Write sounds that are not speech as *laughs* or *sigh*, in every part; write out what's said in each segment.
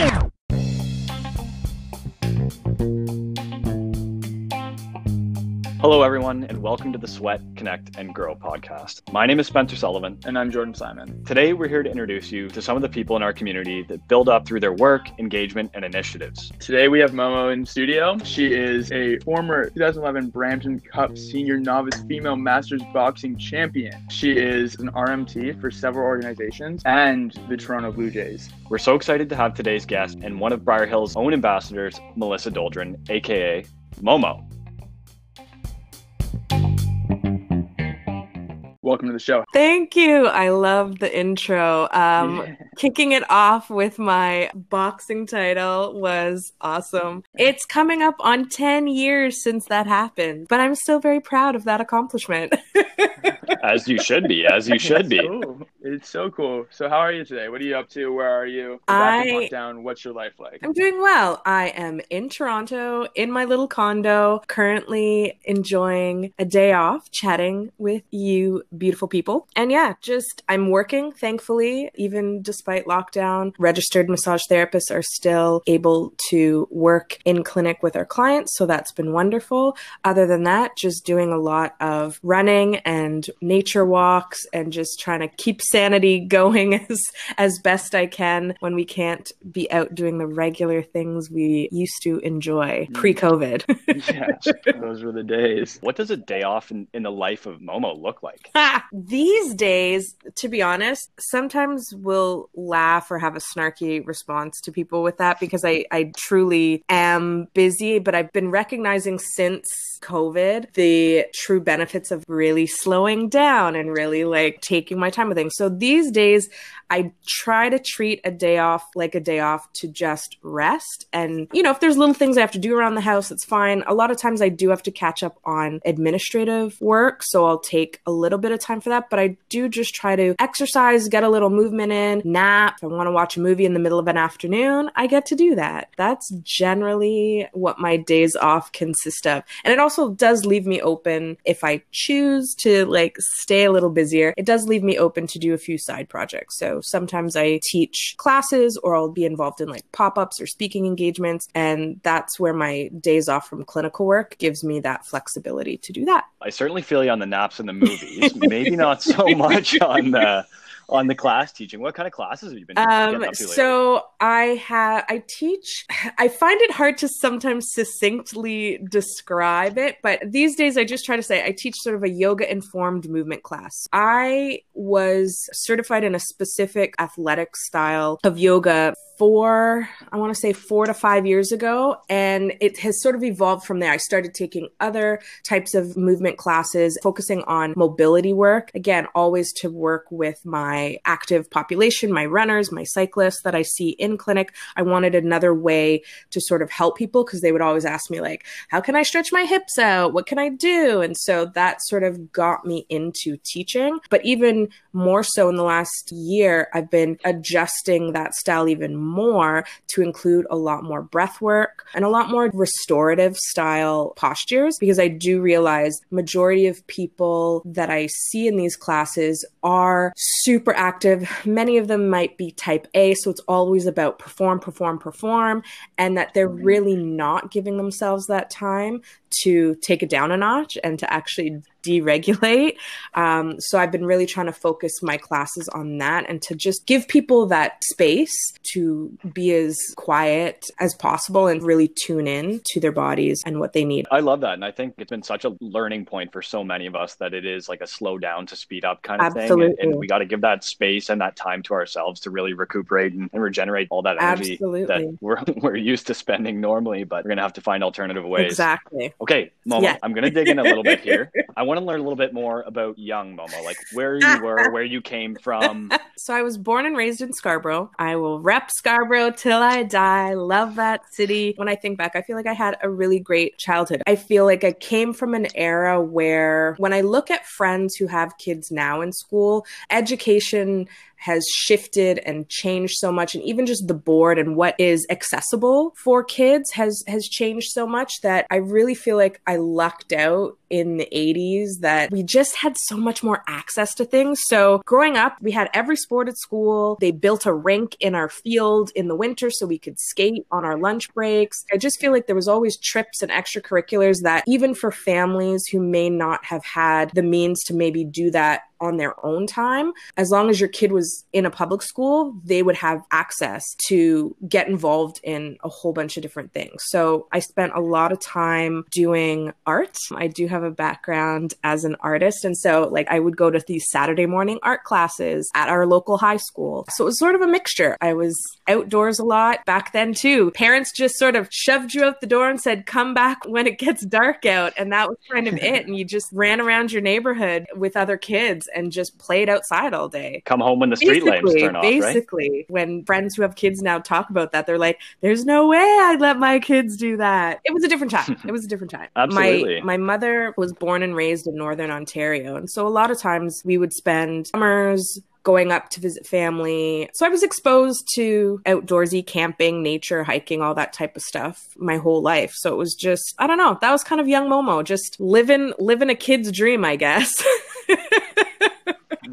Yeah. Hello, everyone, and welcome to the Sweat, Connect, and Grow podcast. My name is Spencer Sullivan. And I'm Jordan Simon. Today, we're here to introduce you to some of the people in our community that build up through their work, engagement, and initiatives. Today, we have Momo in studio. She is a former 2011 Brampton Cup Senior Novice Female Masters Boxing Champion. She is an RMT for several organizations and the Toronto Blue Jays. We're so excited to have today's guest and one of Briar Hill's own ambassadors, Melissa Doldrin, aka Momo. Welcome to the show. Thank you. I love the intro. Um, yeah. Kicking it off with my boxing title was awesome. It's coming up on 10 years since that happened, but I'm still very proud of that accomplishment. *laughs* as you should be, as you should be. Cool. It's so cool. So, how are you today? What are you up to? Where are you? I, lockdown. What's your life like? I'm doing well. I am in Toronto in my little condo, currently enjoying a day off, chatting with you beautiful people. And yeah, just I'm working, thankfully, even despite lockdown. Registered massage therapists are still able to work in clinic with our clients. So that's been wonderful. Other than that, just doing a lot of running and nature walks and just trying to keep sanity *laughs* going as, as best I can when we can't be out doing the regular things we used to enjoy mm. pre COVID. *laughs* yes, those were the days. What does a day off in, in the life of Momo look like? These days, to be honest, sometimes we'll laugh or have a snarky response to people with that because I, I truly am busy, but I've been recognizing since COVID the true benefits of really slowing down and really like taking my time with things. So these days, I try to treat a day off like a day off to just rest. And, you know, if there's little things I have to do around the house, it's fine. A lot of times I do have to catch up on administrative work. So I'll take a little bit of time for that. But I do just try to exercise, get a little movement in, nap. If I want to watch a movie in the middle of an afternoon, I get to do that. That's generally what my days off consist of. And it also does leave me open if I choose to like stay a little busier. It does leave me open to do a few side projects. So sometimes I teach classes or I'll be involved in like pop ups or speaking engagements. And that's where my days off from clinical work gives me that flexibility to do that. I certainly feel you on the naps in the movies, maybe not so *laughs* much on the on the class teaching. What kind of classes have you been? Um, so I have I teach. I find it hard to sometimes succinctly describe it, but these days I just try to say I teach sort of a yoga informed movement class. I was certified in a specific athletic style of yoga four, I want to say four to five years ago. And it has sort of evolved from there. I started taking other types of movement classes, focusing on mobility work. Again, always to work with my active population, my runners, my cyclists that I see in clinic. I wanted another way to sort of help people because they would always ask me, like, how can I stretch my hips out? What can I do? And so that sort of got me into teaching. But even more so in the last year, I've been adjusting that style even more to include a lot more breath work and a lot more restorative style postures because I do realize majority of people that I see in these classes are super active. Many of them might be type A, so it's always about perform, perform, perform, and that they're really not giving themselves that time to take it down a notch and to actually deregulate. Um, so I've been really trying to focus my classes on that and to just give people that space to be as quiet as possible and really tune in to their bodies and what they need. I love that. And I think it's been such a learning point for so many of us that it is like a slow down to speed up kind of Absolutely. thing. And, and we got to give that space and that time to ourselves to really recuperate and, and regenerate all that energy Absolutely. that we're, *laughs* we're used to spending normally, but we're going to have to find alternative ways. Exactly. Okay, Momo, yeah. I'm going to dig in a little bit here. *laughs* I want to learn a little bit more about young Momo, like where you *laughs* were, where you came from. *laughs* So I was born and raised in Scarborough. I will rep Scarborough till I die. Love that city. When I think back, I feel like I had a really great childhood. I feel like I came from an era where when I look at friends who have kids now in school, education has shifted and changed so much and even just the board and what is accessible for kids has has changed so much that I really feel like I lucked out in the 80s that we just had so much more access to things. So growing up, we had every sport at school. They built a rink in our field in the winter so we could skate on our lunch breaks. I just feel like there was always trips and extracurriculars that even for families who may not have had the means to maybe do that on their own time. As long as your kid was in a public school, they would have access to get involved in a whole bunch of different things. So I spent a lot of time doing art. I do have a background as an artist. And so, like, I would go to these Saturday morning art classes at our local high school. So it was sort of a mixture. I was outdoors a lot back then, too. Parents just sort of shoved you out the door and said, come back when it gets dark out. And that was kind of *laughs* it. And you just ran around your neighborhood with other kids and just played outside all day. Come home when the street lamps turn off. Basically, right? when friends who have kids now talk about that, they're like, "There's no way I'd let my kids do that." It was a different time. *laughs* it was a different time. Absolutely. My my mother was born and raised in northern Ontario, and so a lot of times we would spend summers going up to visit family. So I was exposed to outdoorsy camping, nature, hiking, all that type of stuff my whole life. So it was just, I don't know, that was kind of young Momo, just living living a kid's dream, I guess. *laughs*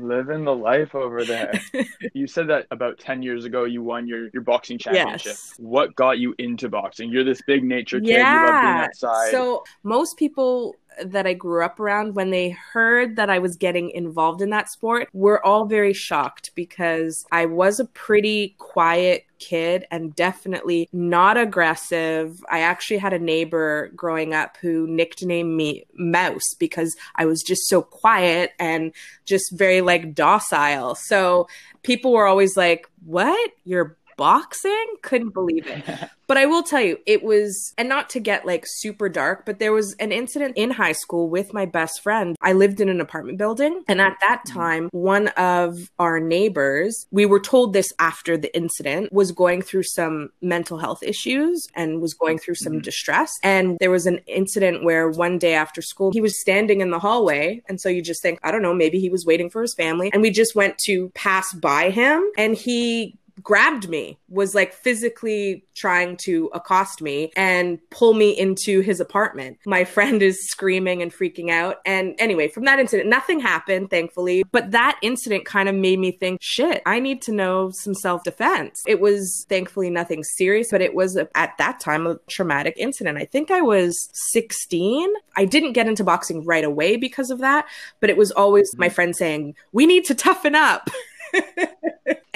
living the life over there. *laughs* you said that about 10 years ago you won your, your boxing championship. Yes. What got you into boxing? You're this big nature kid. Yeah. You love being outside. So most people that I grew up around, when they heard that I was getting involved in that sport, were all very shocked because I was a pretty quiet kid and definitely not aggressive. I actually had a neighbor growing up who nicknamed me Mouse because I was just so quiet and just very like docile. So people were always like, What? You're boxing. Couldn't believe it. *laughs* but I will tell you, it was, and not to get like super dark, but there was an incident in high school with my best friend. I lived in an apartment building. And at that mm-hmm. time, one of our neighbors, we were told this after the incident, was going through some mental health issues and was going through some mm-hmm. distress. And there was an incident where one day after school, he was standing in the hallway. And so you just think, I don't know, maybe he was waiting for his family. And we just went to pass by him and he grabbed me, was like physically trying to accost me and pull me into his apartment. My friend is screaming and freaking out. And anyway, from that incident, nothing happened, thankfully. But that incident kind of made me think, shit, I need to know some self defense. It was thankfully nothing serious, but it was a, at that time a traumatic incident. I think I was 16. I didn't get into boxing right away because of that, but it was always my friend saying, we need to toughen up. *laughs*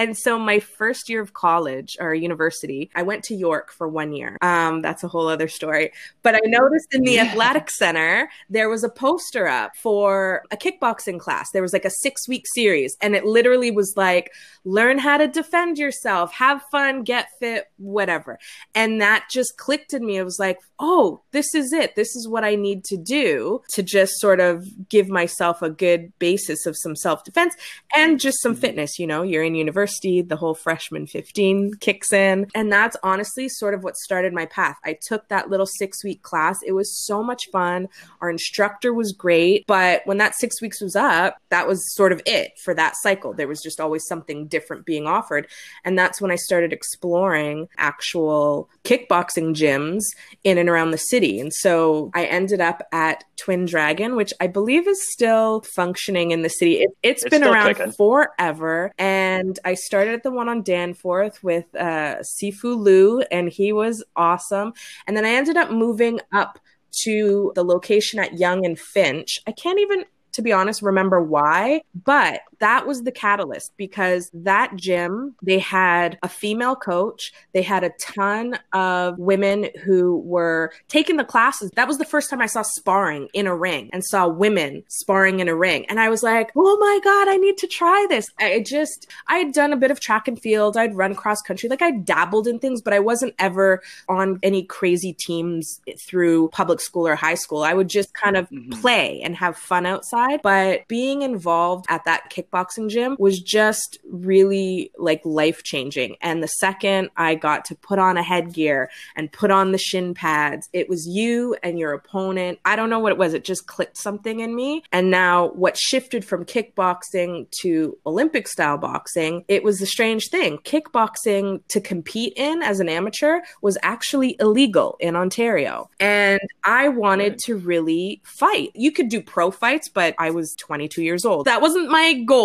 and so my first year of college or university, I went to York for one year. Um, that's a whole other story. But I noticed in the yeah. athletic center there was a poster up for a kickboxing class. There was like a six week series, and it literally was like learn how to defend yourself, have fun, get fit, whatever. And that just clicked in me. It was like, oh, this is it. This is what I need to do to just sort of give myself a good basis of some self defense and just some fitness you know, you're in university, the whole freshman 15 kicks in. And that's honestly sort of what started my path. I took that little six week class. It was so much fun. Our instructor was great. But when that six weeks was up, that was sort of it for that cycle. There was just always something different being offered. And that's when I started exploring actual kickboxing gyms in and around the city. And so I ended up at Twin Dragon, which I believe is still functioning in the city. It, has been around kicking. forever. And I started at the one on Danforth with uh, Sifu Lu, and he was awesome. And then I ended up moving up to the location at Yonge and Finch. I can't even to be honest, remember why, but that was the catalyst because that gym, they had a female coach. They had a ton of women who were taking the classes. That was the first time I saw sparring in a ring and saw women sparring in a ring. And I was like, oh my God, I need to try this. I just, I had done a bit of track and field. I'd run cross country. Like I dabbled in things, but I wasn't ever on any crazy teams through public school or high school. I would just kind of mm-hmm. play and have fun outside. But being involved at that kick kickboxing gym was just really like life changing. And the second I got to put on a headgear and put on the shin pads, it was you and your opponent. I don't know what it was. It just clicked something in me. And now what shifted from kickboxing to Olympic style boxing, it was a strange thing. Kickboxing to compete in as an amateur was actually illegal in Ontario. And I wanted to really fight. You could do pro fights, but I was 22 years old. That wasn't my goal,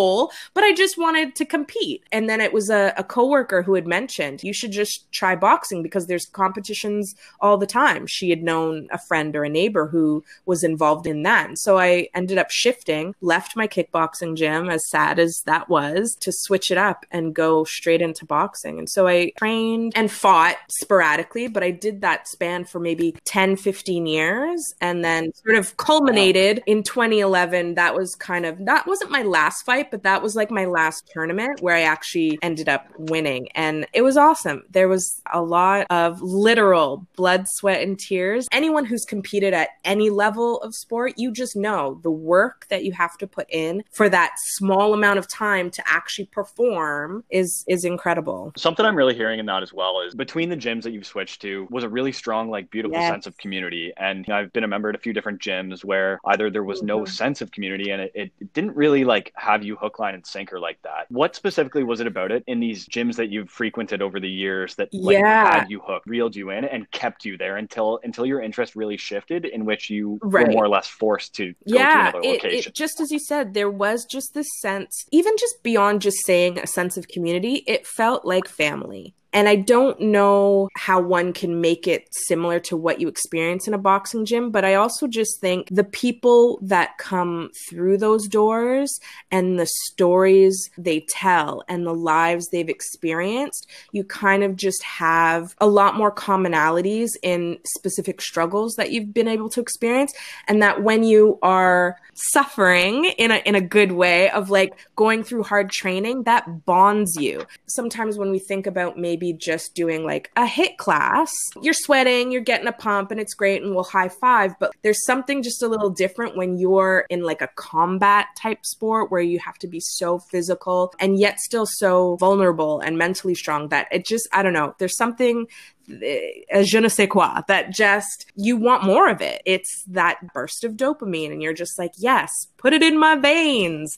but I just wanted to compete. And then it was a, a coworker who had mentioned, you should just try boxing because there's competitions all the time. She had known a friend or a neighbor who was involved in that. And so I ended up shifting, left my kickboxing gym, as sad as that was, to switch it up and go straight into boxing. And so I trained and fought sporadically, but I did that span for maybe 10, 15 years and then sort of culminated in 2011. That was kind of, that wasn't my last fight, but that was like my last tournament where I actually ended up winning. And it was awesome. There was a lot of literal blood, sweat, and tears. Anyone who's competed at any level of sport, you just know the work that you have to put in for that small amount of time to actually perform is is incredible. Something I'm really hearing in that as well is between the gyms that you've switched to was a really strong, like beautiful yes. sense of community. And you know, I've been a member at a few different gyms where either there was no mm-hmm. sense of community and it, it didn't really like have you hook, line, and sinker like that. What specifically was it about it in these gyms that you've frequented over the years that like yeah. had you hooked, reeled you in, and kept you there until until your interest really shifted, in which you right. were more or less forced to yeah, to it, it, just as you said, there was just this sense, even just beyond just saying a sense of community, it felt like family. And I don't know how one can make it similar to what you experience in a boxing gym, but I also just think the people that come through those doors and the stories they tell and the lives they've experienced, you kind of just have a lot more commonalities in specific struggles that you've been able to experience. And that when you are suffering in a, in a good way of like going through hard training, that bonds you. Sometimes when we think about maybe maybe just doing like a HIIT class. You're sweating, you're getting a pump, and it's great, and we'll high five. But there's something just a little different when you're in like a combat type sport where you have to be so physical and yet still so vulnerable and mentally strong that it just, I don't know, there's something a je ne sais quoi that just you want more of it it's that burst of dopamine and you're just like yes put it in my veins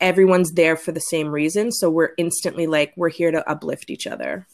everyone's there for the same reason so we're instantly like we're here to uplift each other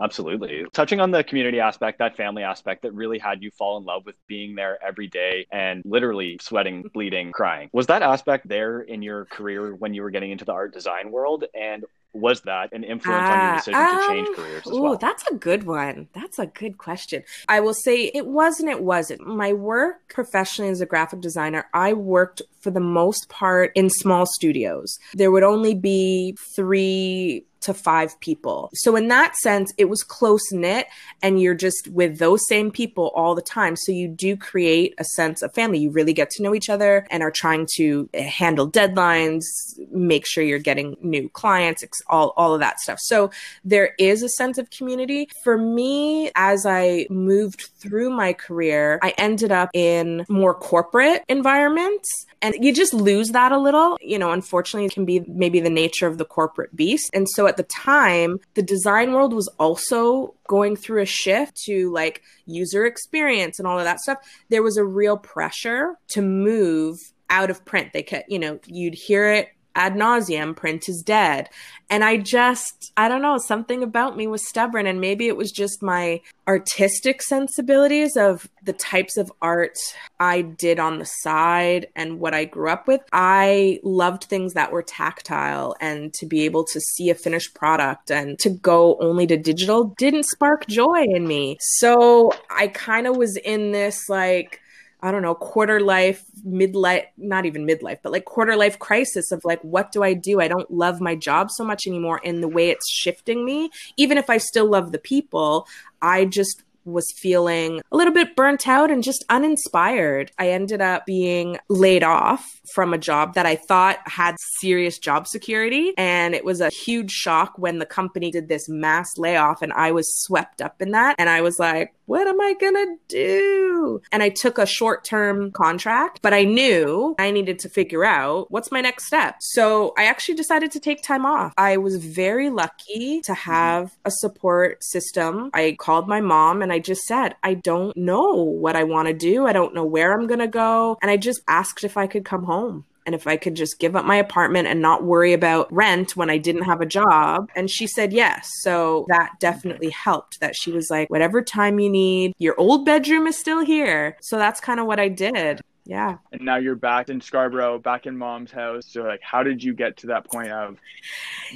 Absolutely. Touching on the community aspect, that family aspect that really had you fall in love with being there every day and literally sweating, bleeding, crying. Was that aspect there in your career when you were getting into the art design world? And was that an influence uh, on your ah, decision um, to change careers as ooh, well? That's a good one. That's a good question. I will say it was and it wasn't. My work professionally as a graphic designer, I worked for the most part in small studios. There would only be three to five people. So in that sense, it was close knit and you're just with those same people all the time. So you do create a sense of family. You really get to know each other and are trying to eh, handle deadlines, make sure you're getting new clients, all, all of that stuff. So there is a sense of community. For me, as I moved through my career, I ended up in more corporate environments and you just lose that a little. You know, unfortunately, it can be maybe the nature of the corporate beast. And so at the time, the design world was also going through a shift to like user experience and all of that stuff. There was a real pressure to move out of print. They could, you know, you'd hear it ad nauseum print is dead. And i just i don't know something about me was stubborn and maybe it was just my artistic sensibilities of the types of art i did on the side and what i grew up with. I loved things that were tactile and to be able to see a finished product and to go only to digital didn't spark joy in me. So i kind of was in this like I don't know, quarter life, midlife, not even midlife, but like quarter life crisis of like, what do I do? I don't love my job so much anymore And the way it's shifting me. Even if I still love the people, I just was feeling a little bit burnt out and just uninspired. I ended up being laid off from a job that I thought had serious job security. And it was a huge shock when the company did this mass layoff and I was swept up in that. And I was like, what am I going to do? And I took a short term contract, but I knew I needed to figure out what's my next step. So I actually decided to take time off. I was very lucky to have a support system. I called my mom and I just said, I don't know what I want to do. I don't know where I'm going to go. And I just asked if I could come home and if I could just give up my apartment and not worry about rent when I didn't have a job. And she said yes. So that definitely helped that she was like, whatever time you need, your old bedroom is still here. So that's kind of what I did. Yeah. And now you're back in Scarborough, back in mom's house. So like how did you get to that point of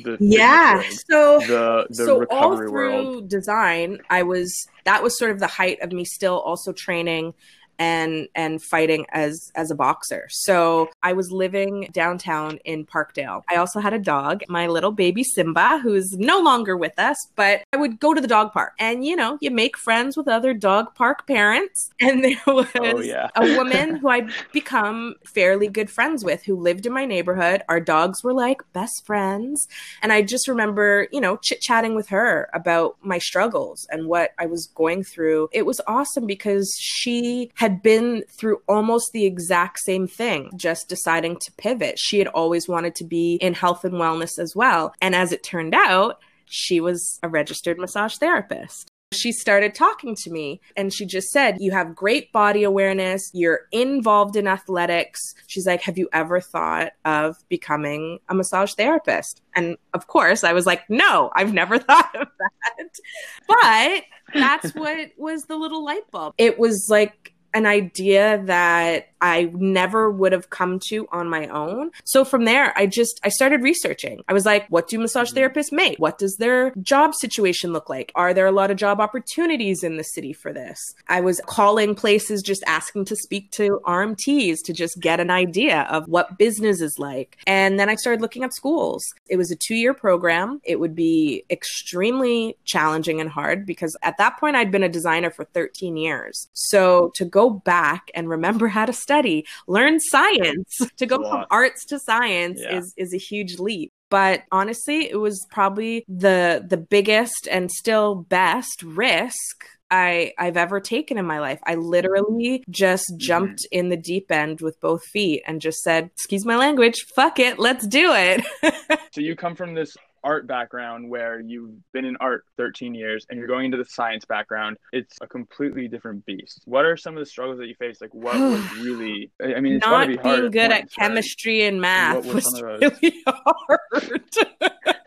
the Yeah. So the the so all through world? design, I was that was sort of the height of me still also training and and fighting as as a boxer. So I was living downtown in Parkdale. I also had a dog, my little baby Simba, who's no longer with us, but I would go to the dog park. And you know, you make friends with other dog park parents. *laughs* And there oh, was oh, yeah. a woman who I'd become fairly good friends with who lived in my neighborhood. Our dogs were like best friends. And I just remember, you know, chit-chatting with her about my struggles and what I was going through. It was awesome because she had had been through almost the exact same thing, just deciding to pivot. She had always wanted to be in health and wellness as well. And as it turned out, she was a registered massage therapist. She started talking to me and she just said, You have great body awareness. You're involved in athletics. She's like, Have you ever thought of becoming a massage therapist? And of course, I was like, No, I've never *laughs* thought of that. But that's *laughs* what was the little light bulb. It was like an idea that I never would have come to on my own. So from there, I just, I started researching. I was like, what do massage mm-hmm. therapists make? What does their job situation look like? Are there a lot of job opportunities in the city for this? I was calling places just asking to speak to RMTs to just get an idea of what business is like. And then I started looking at schools. It was a two year program. It would be extremely challenging and hard because at that point I'd been a designer for 13 years. So to go back and remember *laughs* how to study study, learn science. *laughs* to go from arts to science yeah. is is a huge leap but honestly it was probably the the biggest and still best risk I, I've ever taken in my life. I literally just mm-hmm. jumped mm-hmm. in the deep end with both feet and just said, excuse my language, fuck it, let's do it. *laughs* so you come from this art background where you've been in art 13 years and you're going into the science background, it's a completely different beast. What are some of the struggles that you face? Like, what was *sighs* really? I mean, it's not be being good at, at chemistry and math what was really *laughs* hard.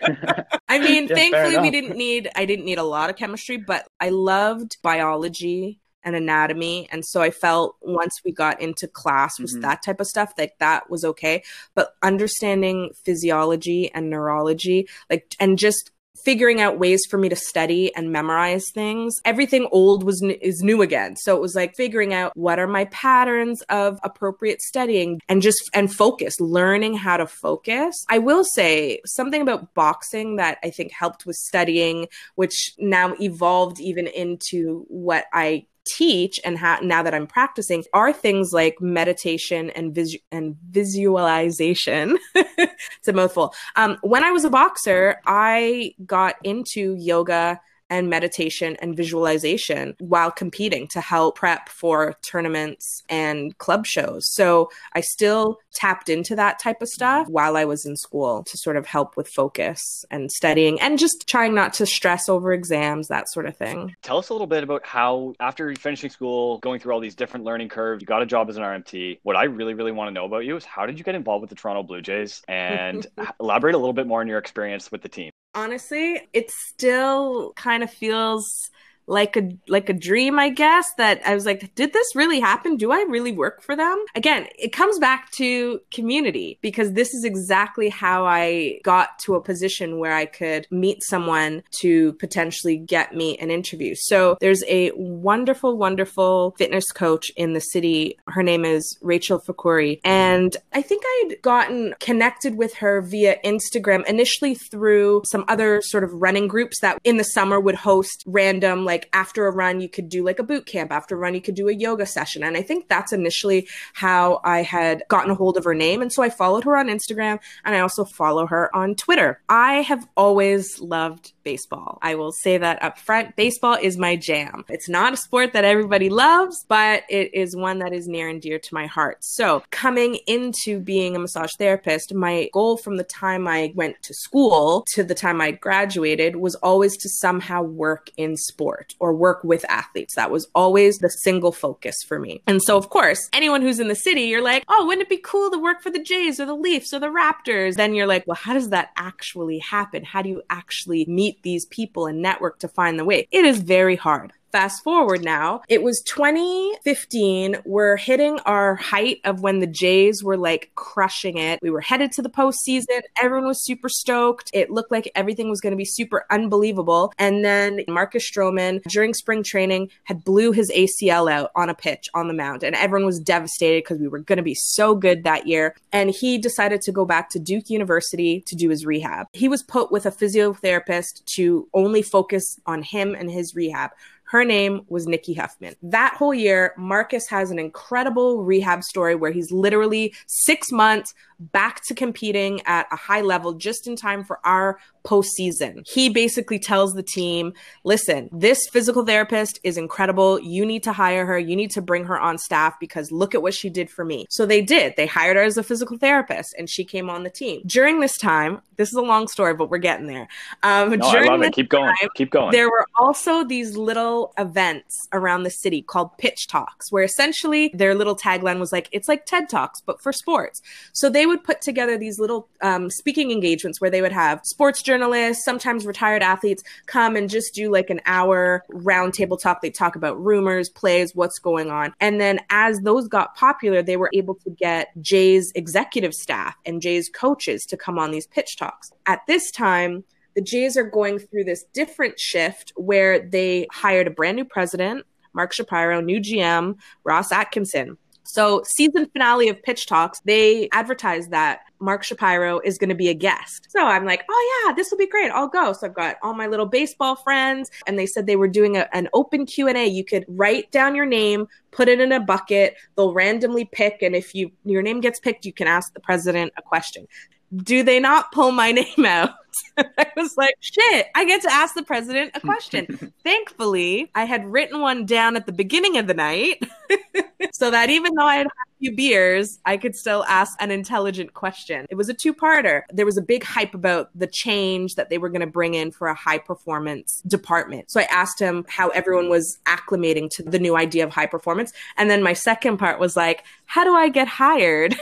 *laughs* I mean, yeah, thankfully we didn't need I didn't need a lot of chemistry, but I loved biology and anatomy. And so I felt once we got into class with mm-hmm. that type of stuff, like that was okay. But understanding physiology and neurology, like, and just figuring out ways for me to study and memorize things. Everything old was is new again. So it was like figuring out what are my patterns of appropriate studying and just and focus, learning how to focus. I will say something about boxing that I think helped with studying, which now evolved even into what I teach and ha- now that I'm practicing are things like meditation and vis- and visualization. *laughs* it's a mouthful. Um, when I was a boxer, I got into yoga and meditation and visualization while competing to help prep for tournaments and club shows. So I still tapped into that type of stuff while I was in school to sort of help with focus and studying and just trying not to stress over exams, that sort of thing. Tell us a little bit about how, after finishing school, going through all these different learning curves, you got a job as an RMT. What I really, really want to know about you is how did you get involved with the Toronto Blue Jays and *laughs* elaborate a little bit more on your experience with the team? Honestly, it still kind of feels like a like a dream i guess that i was like did this really happen? Do i really work for them? Again it comes back to community because this is exactly how i got to a position where i could meet someone to potentially get me an interview. So there's a wonderful wonderful fitness coach in the city. Her name is rachel fakhouri and i think i'd gotten connected with her via instagram initially through some other sort of running groups that in the summer would host random like like after a run, you could do like a boot camp. After a run, you could do a yoga session. And I think that's initially how I had gotten a hold of her name. And so I followed her on Instagram and I also follow her on Twitter. I have always loved baseball. I will say that up front. Baseball is my jam. It's not a sport that everybody loves, but it is one that is near and dear to my heart. So, coming into being a massage therapist, my goal from the time I went to school to the time I graduated was always to somehow work in sport or work with athletes. That was always the single focus for me. And so, of course, anyone who's in the city, you're like, oh, wouldn't it be cool to work for the Jays or the Leafs or the Raptors? Then you're like, well, how does that actually happen? How do you actually meet meet these people and network to find the way. It is very hard fast forward now, it was 2015. We're hitting our height of when the Jays were like crushing it. We were headed to the postseason. Everyone was super stoked. It looked like everything was going to be super unbelievable. And then Marcus Stroman, during spring training, had blew his ACL out on a pitch on the mound. And everyone was devastated because we were going to be so good that year. And he decided to go back to Duke University to do his rehab. He was put with a physiotherapist to only focus on him and his rehab. Her name was Nikki Huffman. That whole year, Marcus has an incredible rehab story where he's literally six months back to competing at a high level just in time for our postseason. He basically tells the team, listen, this physical therapist is incredible. You need to hire her. You need to bring her on staff because look at what she did for me. So they did. They hired her as a physical therapist and she came on the team. During this time, this is a long story, but we're getting there. Um, no, I love it. Keep going. Keep going. There were also these little events around the city called pitch talks, where essentially their little tagline was like, it's like TED Talks, but for sports. So they would put together these little um, speaking engagements where they would have sports journalists, sometimes retired athletes come and just do like an hour roundtable talk. They talk about rumors, plays, what's going on. And then as those got popular, they were able to get Jay's executive staff and Jay's coaches to come on these pitch talks. At this time, the Jays are going through this different shift where they hired a brand new president, Mark Shapiro, new GM, Ross Atkinson. So, season finale of Pitch Talks, they advertised that Mark Shapiro is going to be a guest. So I'm like, oh yeah, this will be great. I'll go. So I've got all my little baseball friends, and they said they were doing a, an open Q and A. You could write down your name, put it in a bucket. They'll randomly pick, and if you your name gets picked, you can ask the president a question. Do they not pull my *laughs* name out? *laughs* I was like, shit, I get to ask the president a question. *laughs* Thankfully, I had written one down at the beginning of the night *laughs* so that even though I had a few beers, I could still ask an intelligent question. It was a two parter. There was a big hype about the change that they were going to bring in for a high performance department. So I asked him how everyone was acclimating to the new idea of high performance. And then my second part was like, how do I get hired?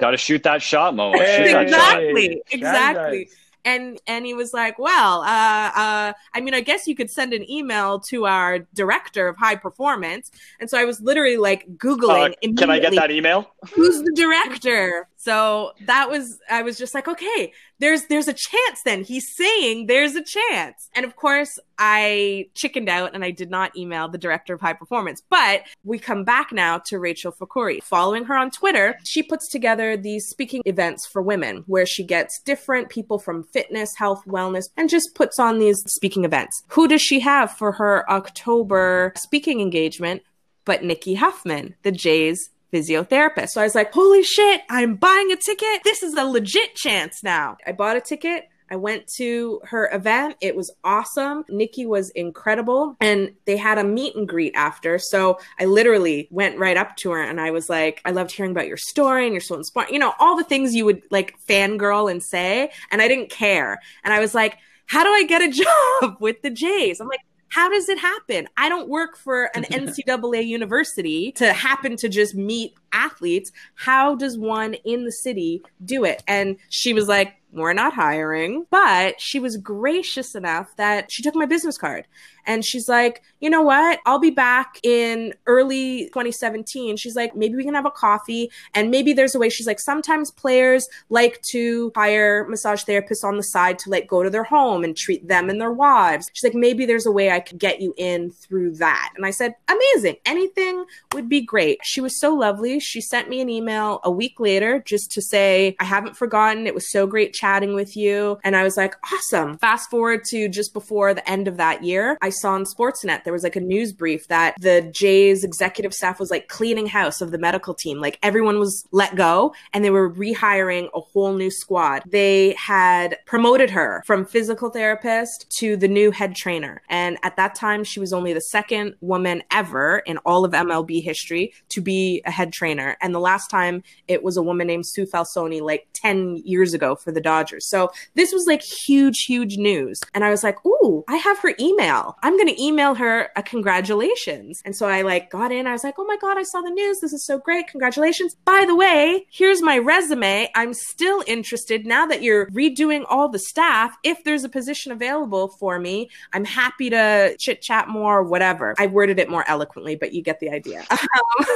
Got to shoot that shot, Mo. Hey, exactly. Shot. Exactly and and he was like well uh, uh, i mean i guess you could send an email to our director of high performance. And so i was literally like googling uh, can i get that email? Who's the director so that was I was just like, okay, there's there's a chance then. He's saying there's a chance. And of course, I chickened out and I did not email the director of high performance. But we come back now to Rachel Fakhouri. Following her on Twitter, she puts together these speaking events for women where she gets different people from fitness, health, wellness, and just puts on these speaking events. Who does she have for her October speaking engagement? But Nikki Huffman, the Jays physiotherapist. So I was like, holy shit, I'm buying a ticket. This is a legit chance now. I bought a ticket. I went to her event. It was awesome. Nikki was incredible. And they had a meet and greet after. So I literally went right up to her and I was like, I loved hearing about your story and you're so inspiring. You know, all the things you would like fangirl and say. And I didn't care. And I was like, how do I get a *laughs* job with the Jays? I'm like, how does it happen? I don't work for an *laughs* NCAA university to happen to just meet athletes. How does one in the city do it? And she was like, we're not hiring. But she was gracious enough that she took my business card and she's like, you know what? I'll be back in early 2017. She's like, maybe we can have a coffee and maybe there's a way. She's like, sometimes players like to hire massage therapists on the side to like go to their home and treat them and their wives. She's like, maybe there's a way I could get you in through that. And I said, amazing. Anything would be great. She was so lovely. She sent me an email a week later just to say, I haven't forgotten. It was so great chatting with you. And I was like, awesome. Fast forward to just before the end of that year, I saw on Sportsnet, there was like a news brief that the Jays executive staff was like cleaning house of the medical team. Like everyone was let go and they were rehiring a whole new squad. They had promoted her from physical therapist to the new head trainer. And at that time, she was only the second woman ever in all of MLB history to be a head trainer. And the last time it was a woman named Sue Falsone, like 10 years ago for the Dodgers. So this was like huge, huge news. And I was like, ooh, I have her email. I'm going to email her a congratulations. And so I like got in. I was like, oh my God, I saw the news. This is so great. Congratulations. By the way, here's my resume. I'm still interested now that you're redoing all the staff. If there's a position available for me, I'm happy to chit chat more, whatever. I worded it more eloquently, but you get the idea. *laughs* Um,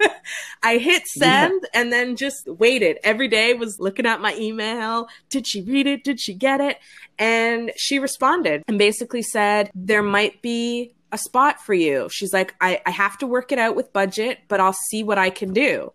*laughs* I hit send yeah. and then just waited every day, was looking at my email. Did she read it? Did she get it? And she responded and basically said, There might be a spot for you. She's like, I, I have to work it out with budget, but I'll see what I can do.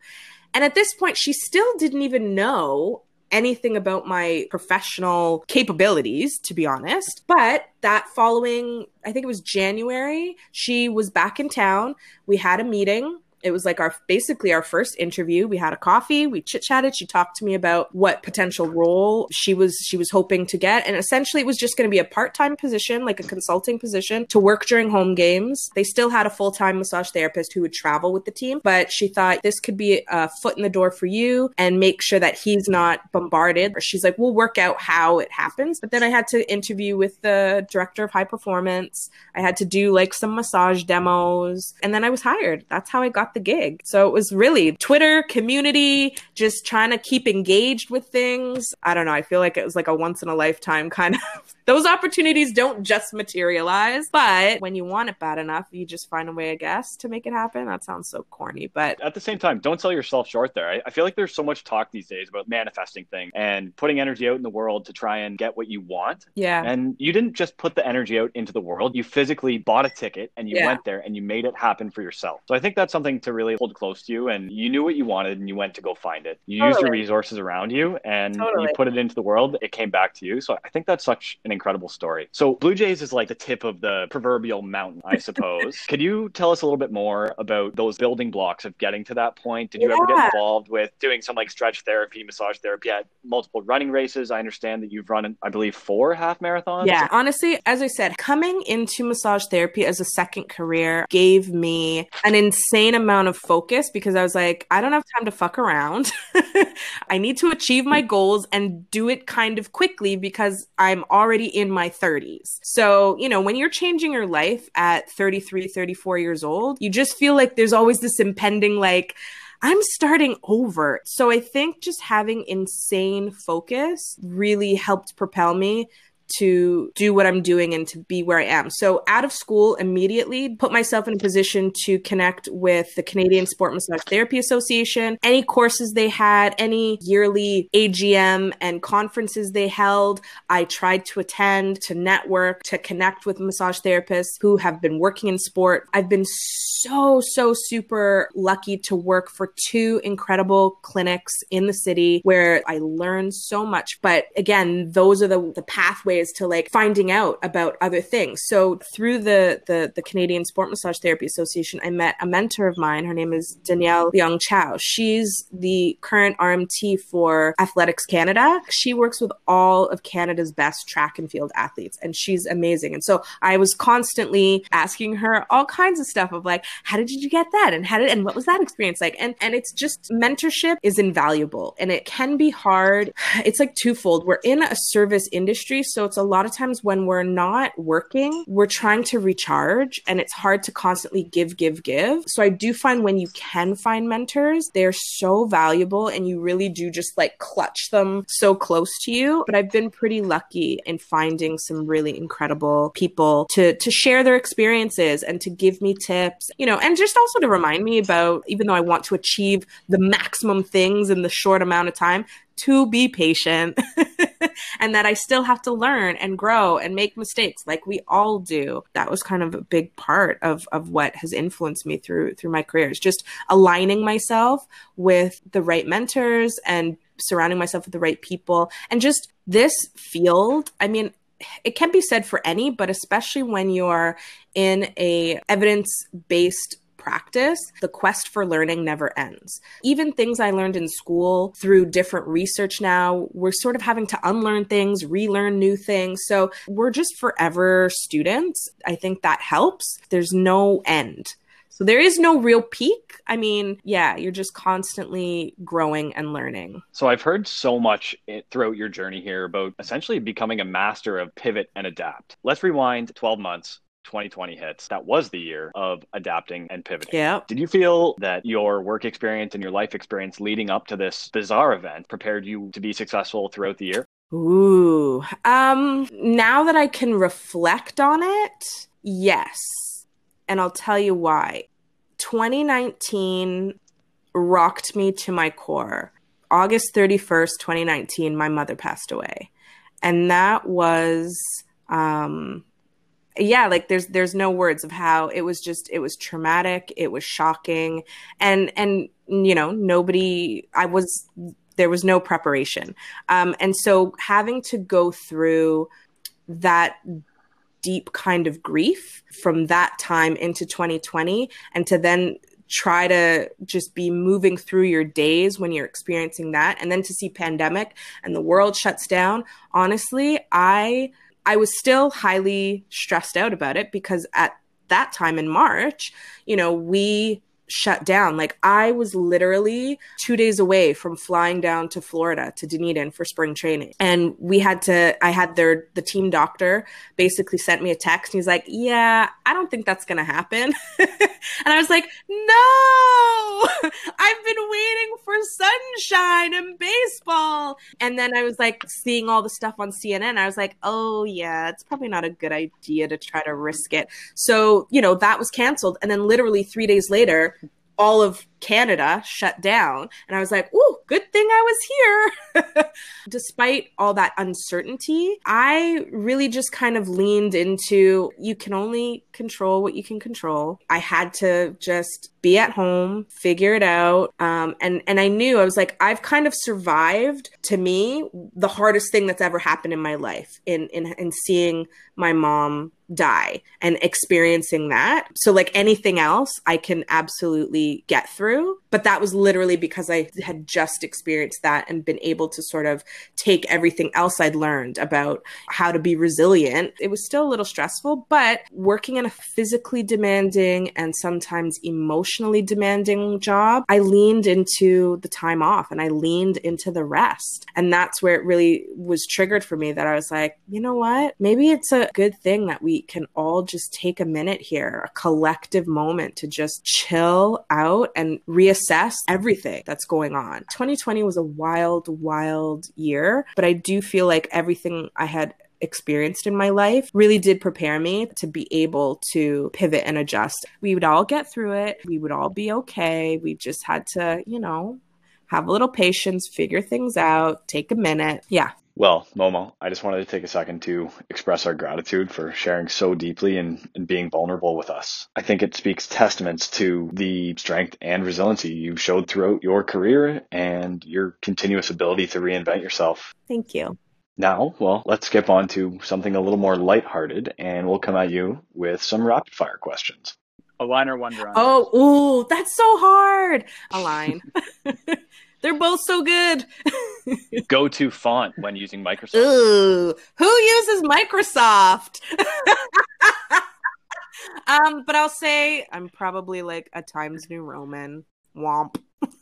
And at this point, she still didn't even know anything about my professional capabilities, to be honest. But that following, I think it was January, she was back in town. We had a meeting it was like our basically our first interview. We had a coffee, we chit chatted. She talked to me about what potential role she was she was hoping to get, and essentially it was just going to be a part time position, like a consulting position, to work during home games. They still had a full time massage therapist who would travel with the team, but she thought this could be a foot in the door for you and make sure that he's not bombarded. Or She's like, we'll work out how it happens. But then I had to interview with the director of high performance. I had to do like some massage demos, and then I was hired. That's how I got the gig. So it was really Twitter community, just trying to keep engaged with things. I don't know. I feel like it was like a once in a lifetime kind of those opportunities don't just materialize, but when you want it bad enough, you just find a way, I guess, to make it happen. That sounds so corny, but at the same time, don't sell yourself short there. I, I feel like there's so much talk these days about manifesting things and putting energy out in the world to try and get what you want. Yeah. And you didn't just put the energy out into the world, you physically bought a ticket and you yeah. went there and you made it happen for yourself. So I think that's something to really hold close to you. And you knew what you wanted and you went to go find it. You totally. used your resources around you and totally. you put it into the world. It came back to you. So I think that's such an incredible story. So Blue Jays is like the tip of the proverbial mountain, I suppose. *laughs* Could you tell us a little bit more about those building blocks of getting to that point? Did you yeah. ever get involved with doing some like stretch therapy, massage therapy at multiple running races? I understand that you've run, I believe, four half marathons. Yeah, honestly, as I said, coming into massage therapy as a second career gave me an insane amount of focus because I was like, I don't have time to fuck around. *laughs* I need to achieve my goals and do it kind of quickly because I'm already in my 30s. So, you know, when you're changing your life at 33, 34 years old, you just feel like there's always this impending, like, I'm starting over. So I think just having insane focus really helped propel me to do what I'm doing and to be where I am. So out of school immediately put myself in a position to connect with the Canadian Sport Massage Therapy Association, any courses they had, any yearly AGM and conferences they held. I tried to attend, to network, to connect with massage therapists who have been working in sport. I've been so, so super lucky to work for two incredible clinics in the city where I learned so much. But again, those are the, the pathways to like finding out about other things. So through the the, the Canadian Sport Massage Therapy Association, I met a mentor of mine. Her name is Danielle Leong Chow. She's the current RMT for Athletics Canada. She works with all of Canada's best track and field athletes, and she's amazing. And so I was constantly asking her all kinds of stuff of like, how did you get that, and how did and what was that experience like? And and it's just mentorship is invaluable, and it can be hard. It's like twofold. We're in a service industry, so it's a lot of times when we're not working, we're trying to recharge and it's hard to constantly give, give, give. So I do find when you can find mentors, they're so valuable and you really do just like clutch them so close to you. But I've been pretty lucky in finding some really incredible people to, to share their experiences and to give me tips, you know, and just also to remind me about, even though I want to achieve the maximum things in the short amount of time, to be patient *laughs* and that I still have to learn and grow and make mistakes like we all do. That was kind of a big part of, of what has influenced me through through my career. It's just aligning myself with the right mentors and surrounding myself with the right people and just this field. I mean, it can be said for any, but especially when you're in a evidence-based practice, the quest for learning never ends. Even things I learned in school through different research now, we're sort of having to unlearn things, relearn new things. So we're just forever students. I think that helps. There's no end. So there is no real peak. I mean, yeah, you're just constantly growing and learning. So I've heard so much throughout your journey here about essentially becoming a master of pivot and adapt. Let's rewind 12 months 2020 hits, that was the year of adapting and pivoting. Yeah. Did you feel that your work experience and your life experience leading up to this bizarre event prepared you to be successful throughout the year? Ooh. Um now that I can reflect on it, yes. And I'll tell you why. 2019 rocked me to my core. August 31st, 2019, my mother passed away. And that was um yeah like there's there's no words of how. It was just it was traumatic. It was shocking. And and you know nobody i was there was no preparation. Um and so having to go through that deep kind of grief from that time into 2020 and to then try to just be moving through your days when you're experiencing that and then to see pandemic and the world shuts down honestly i I was still highly stressed out about it because at that time in March, you know, we shut down. Like I was literally two days away from flying down to Florida to Dunedin for spring training. And we had to, I had their, the team doctor basically sent me a text. He's like, yeah, I don't think that's going to happen. *laughs* and I was like, no, *laughs* I've been waiting for sunshine and baseball. And then I was like seeing all the stuff on CNN. I was like, oh yeah, it's probably not a good idea to try to risk it. So, you know, that was canceled. And then literally three days later, all of Canada shut down. And I was like, oh, good thing I was here. *laughs* Despite all that uncertainty, I really just kind of leaned into you can only control what you can control. I had to just be at home, figure it out. Um, and, and I knew I was like, I've kind of survived to me the hardest thing that's ever happened in my life in, in, in seeing my mom die and experiencing that. So, like anything else, I can absolutely get through. But that was literally because I had just experienced that and been able to sort of take everything else I'd learned about how to be resilient. It was still a little stressful, but working in a physically demanding and sometimes emotionally demanding job, I leaned into the time off and I leaned into the rest. And that's where it really was triggered for me that I was like, you know what? Maybe it's a good thing that we can all just take a minute here, a collective moment to just chill out and reassess everything that's going on. 2020 was a wild, wild year, but I do feel like everything I had experienced in my life really did prepare me to be able to pivot and adjust. We would all get through it. We would all be okay. We just had to, you know, have a little patience, figure things out, take a minute. Yeah, well, Momo, I just wanted to take a second to express our gratitude for sharing so deeply and, and, being vulnerable with us. I think it speaks testaments to the strength and resiliency you've showed throughout your career and your continuous ability to reinvent yourself. Thank you. Now, well, let's skip on to something a little more lighthearted and we'll come at you with some rapid fire questions. A line or wonder. Oh, ooh, that's so hard. A line. *laughs* *laughs* They're both so good. *laughs* Go to font when using Microsoft. Ooh, who uses Microsoft? *laughs* um, but I'll say I'm probably like a Times New Roman. Womp.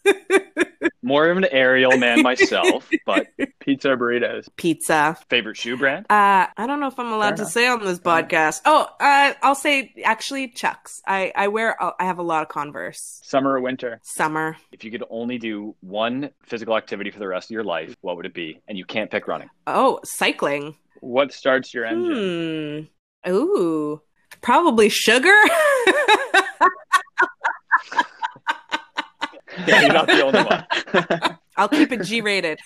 *laughs* More of an Arial man *laughs* myself, but *laughs* pizza burritos. Pizza. Favorite shoe brand? Uh, I don't know if I'm allowed Fair to enough. say on this podcast. Oh, uh, I'll say actually Chucks. I I wear I have a lot of Converse. Summer or winter? Summer. If you could only do one physical activity for the rest of your life, what would it be? And you can't pick running. Oh, cycling. What starts your engine? Hmm. Ooh, probably sugar. *laughs* yeah, you're not the only one. *laughs* I'll keep it G rated.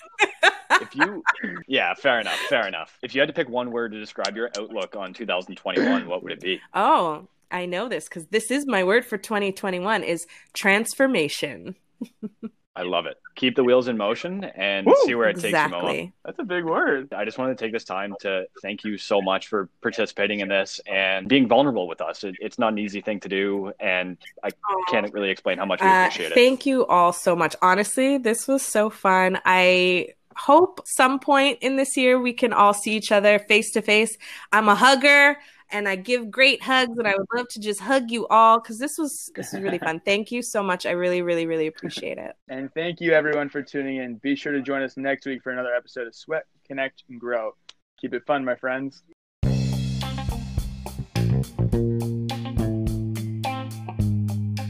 if you, yeah, fair enough, fair enough. If you had to pick one word to describe your outlook on 2021, what would it be? Oh, I know this because this is my word for 2021 is transformation. *laughs* I love it. Keep the wheels in motion and Woo, see where it exactly. takes you, Moa. That's a big word. I just wanted to take this time to thank you so much for participating in this and being vulnerable with us. It, it's not an easy thing to do, and I can't really explain how much we Uh, appreciate it. thank you all so much. Honestly, this was so fun. I hope some point in this year we can all see each other face to face. I'm a hugger and I give great hugs and I would love to just hug you all cuz this was this was really *laughs* fun. Thank you so much. I really really really appreciate it. *laughs* And thank you everyone for tuning in. Be sure to join us next week for another episode of Sweat, Connect, and Grow. Keep it fun, my friends.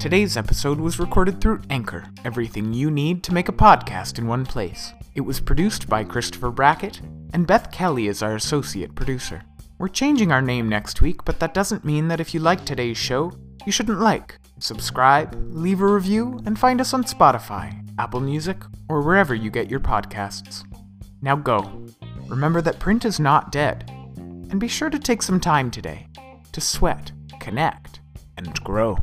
Today's episode was recorded through Anchor, everything you need to make a podcast in one place. It was produced by Christopher Brackett, and Beth Kelly is our associate producer. We're changing our name next week, but that doesn't mean that if you like today's show, you shouldn't like, subscribe, leave a review, and find us on Spotify, Apple Music, or wherever you get your podcasts. Now go. Remember that print is not dead. And be sure to take some time today to sweat, connect, and grow.